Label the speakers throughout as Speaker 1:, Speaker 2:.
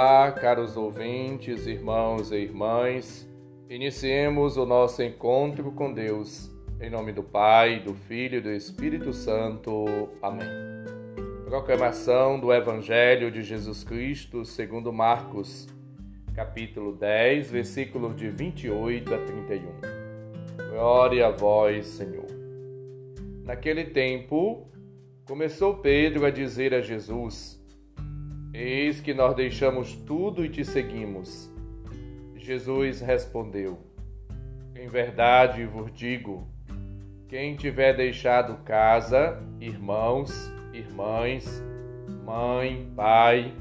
Speaker 1: Olá, caros ouvintes, irmãos e irmãs. Iniciemos o nosso encontro com Deus. Em nome do Pai, do Filho e do Espírito Santo. Amém. Proclamação do Evangelho de Jesus Cristo segundo Marcos, capítulo 10, versículos de 28 a 31. Glória a vós, Senhor. Naquele tempo, começou Pedro a dizer a Jesus: Eis que nós deixamos tudo e te seguimos. Jesus respondeu: Em verdade vos digo: quem tiver deixado casa, irmãos, irmãs, mãe, pai,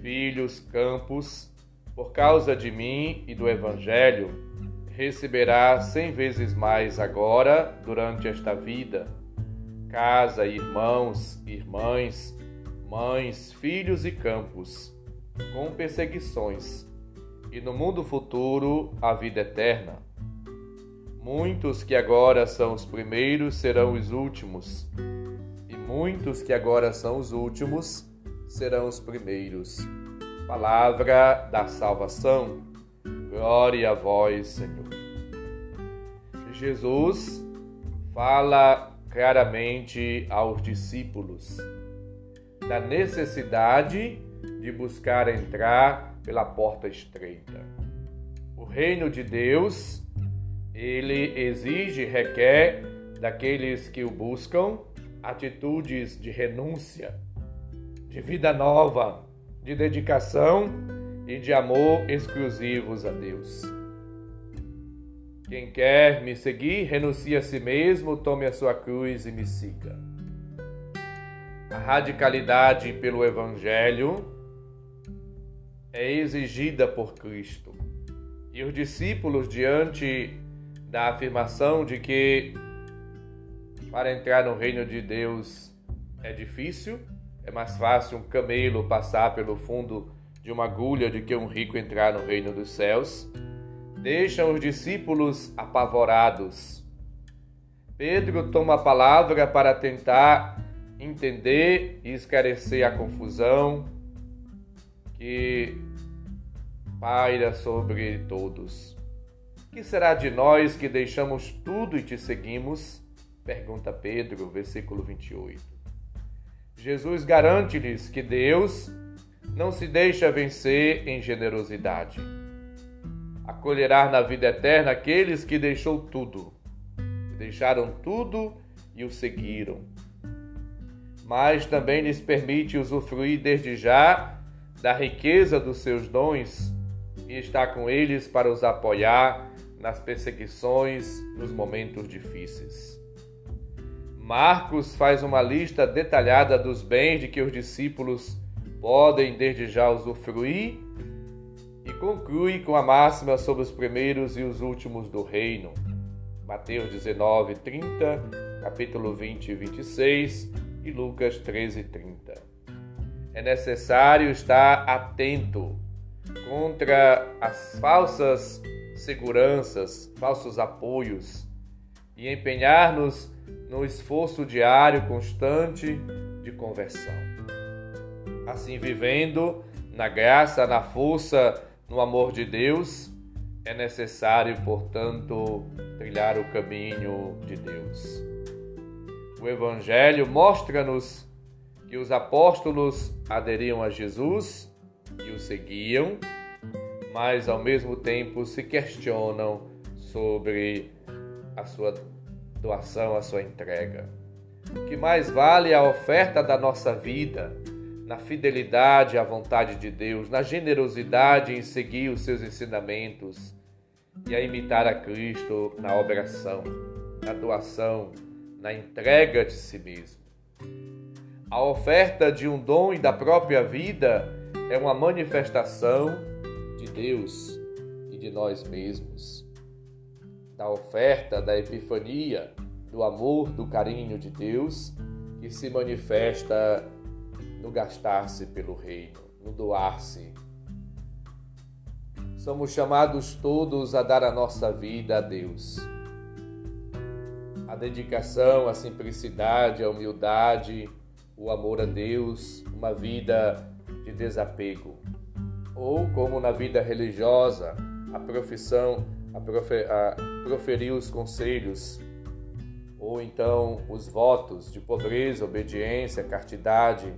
Speaker 1: filhos, campos, por causa de mim e do Evangelho, receberá cem vezes mais agora, durante esta vida. Casa, irmãos, irmãs, mães, filhos e campos, com perseguições, e no mundo futuro a vida eterna. Muitos que agora são os primeiros serão os últimos, e muitos que agora são os últimos serão os primeiros. Palavra da salvação. Glória a vós, Senhor. Jesus fala claramente aos discípulos da necessidade de buscar entrar pela porta estreita. O reino de Deus, ele exige requer daqueles que o buscam atitudes de renúncia, de vida nova, de dedicação e de amor exclusivos a Deus. Quem quer me seguir, renuncie a si mesmo, tome a sua cruz e me siga radicalidade pelo Evangelho é exigida por Cristo. E os discípulos, diante da afirmação de que para entrar no reino de Deus é difícil, é mais fácil um camelo passar pelo fundo de uma agulha do que um rico entrar no reino dos céus, deixam os discípulos apavorados. Pedro toma a palavra para tentar entender e esclarecer a confusão que paira sobre todos. Que será de nós que deixamos tudo e te seguimos? Pergunta Pedro, versículo 28. Jesus garante-lhes que Deus não se deixa vencer em generosidade. Acolherá na vida eterna aqueles que deixou tudo, que deixaram tudo e o seguiram mas também lhes permite usufruir desde já da riqueza dos seus dons e está com eles para os apoiar nas perseguições, nos momentos difíceis. Marcos faz uma lista detalhada dos bens de que os discípulos podem desde já usufruir e conclui com a máxima sobre os primeiros e os últimos do reino. Mateus 19, 30, capítulo 20 e 26 e Lucas 13:30. É necessário estar atento contra as falsas seguranças, falsos apoios e empenhar-nos no esforço diário constante de conversão. Assim, vivendo na graça, na força, no amor de Deus, é necessário, portanto, trilhar o caminho de Deus. O Evangelho mostra-nos que os apóstolos aderiam a Jesus e o seguiam, mas ao mesmo tempo se questionam sobre a sua doação, a sua entrega. O que mais vale a oferta da nossa vida, na fidelidade à vontade de Deus, na generosidade em seguir os seus ensinamentos e a imitar a Cristo na oração, na doação, na entrega de si mesmo. A oferta de um dom e da própria vida é uma manifestação de Deus e de nós mesmos. Da oferta, da epifania, do amor, do carinho de Deus que se manifesta no gastar-se pelo reino, no doar-se. Somos chamados todos a dar a nossa vida a Deus a dedicação, a simplicidade, a humildade, o amor a Deus, uma vida de desapego. ou como na vida religiosa, a profissão, a, a proferir os conselhos, ou então os votos de pobreza, obediência, castidade,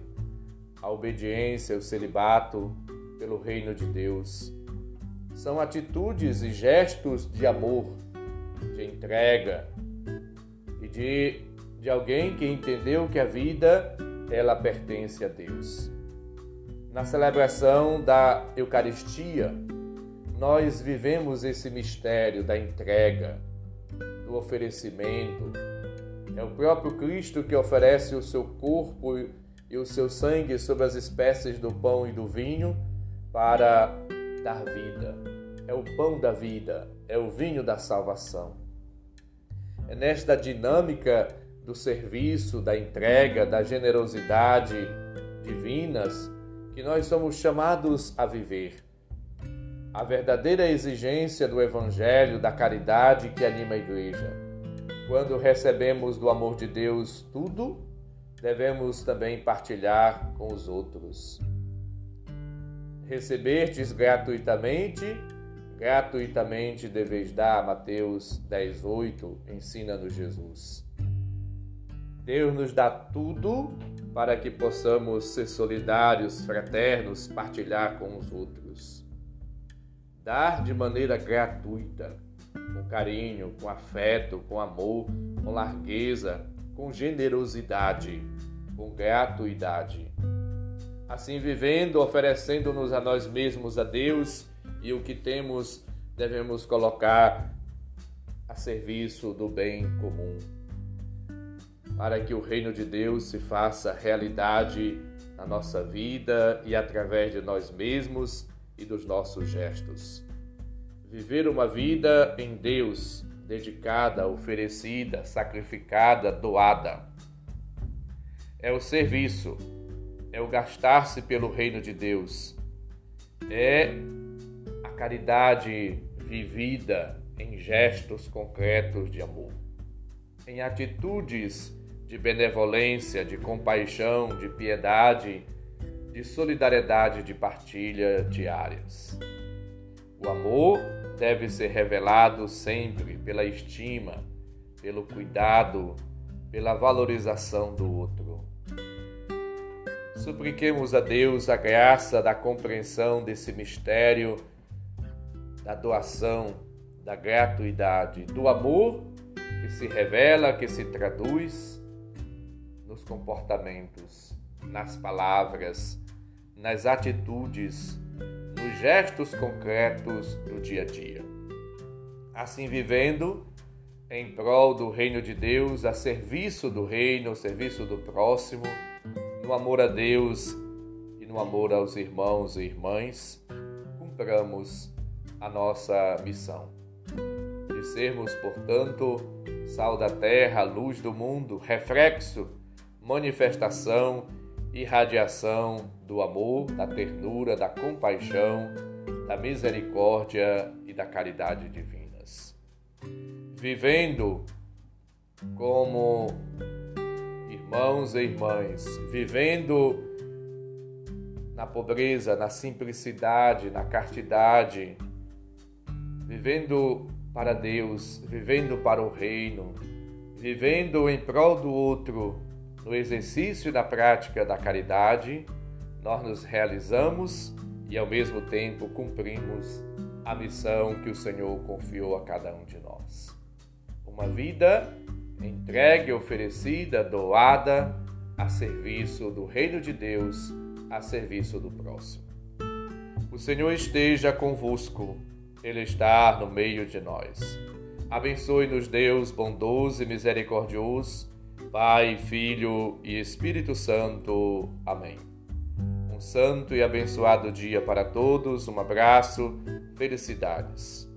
Speaker 1: a obediência, o celibato pelo reino de Deus. São atitudes e gestos de amor, de entrega e de, de alguém que entendeu que a vida ela pertence a Deus. Na celebração da Eucaristia, nós vivemos esse mistério da entrega, do oferecimento. É o próprio Cristo que oferece o seu corpo e o seu sangue sobre as espécies do pão e do vinho para dar vida. É o pão da vida, é o vinho da salvação. É nesta dinâmica do serviço, da entrega, da generosidade divinas que nós somos chamados a viver. A verdadeira exigência do Evangelho, da caridade que anima a Igreja. Quando recebemos do amor de Deus tudo, devemos também partilhar com os outros. Recebertes gratuitamente, gratuitamente deveis dar, Mateus 10, 8, ensina-nos Jesus. Deus nos dá tudo para que possamos ser solidários, fraternos, partilhar com os outros. Dar de maneira gratuita, com carinho, com afeto, com amor, com largueza, com generosidade, com gratuidade. Assim, vivendo, oferecendo-nos a nós mesmos a Deus e o que temos devemos colocar a serviço do bem comum para que o reino de Deus se faça realidade na nossa vida e através de nós mesmos e dos nossos gestos. Viver uma vida em Deus, dedicada, oferecida, sacrificada, doada. É o serviço, é o gastar-se pelo reino de Deus, é caridade vivida em gestos concretos de amor, em atitudes de benevolência, de compaixão, de piedade, de solidariedade, de partilha diárias. O amor deve ser revelado sempre pela estima, pelo cuidado, pela valorização do outro. Supliquemos a Deus a graça da compreensão desse mistério da doação, da gratuidade, do amor que se revela, que se traduz nos comportamentos, nas palavras, nas atitudes, nos gestos concretos do dia a dia. Assim vivendo em prol do reino de Deus, a serviço do reino, a serviço do próximo, no amor a Deus e no amor aos irmãos e irmãs, cumpramos a nossa missão de sermos, portanto, sal da terra, luz do mundo, reflexo manifestação e radiação do amor, da ternura, da compaixão, da misericórdia e da caridade divinas. Vivendo como irmãos e irmãs, vivendo na pobreza, na simplicidade, na castidade, vivendo para Deus, vivendo para o reino, vivendo em prol do outro, no exercício da prática da caridade, nós nos realizamos e ao mesmo tempo cumprimos a missão que o Senhor confiou a cada um de nós. Uma vida entregue, oferecida, doada a serviço do reino de Deus, a serviço do próximo. O Senhor esteja convosco, Ele está no meio de nós. Abençoe-nos, Deus bondoso e misericordioso Pai, Filho e Espírito Santo. Amém. Um santo e abençoado dia para todos, um abraço, felicidades.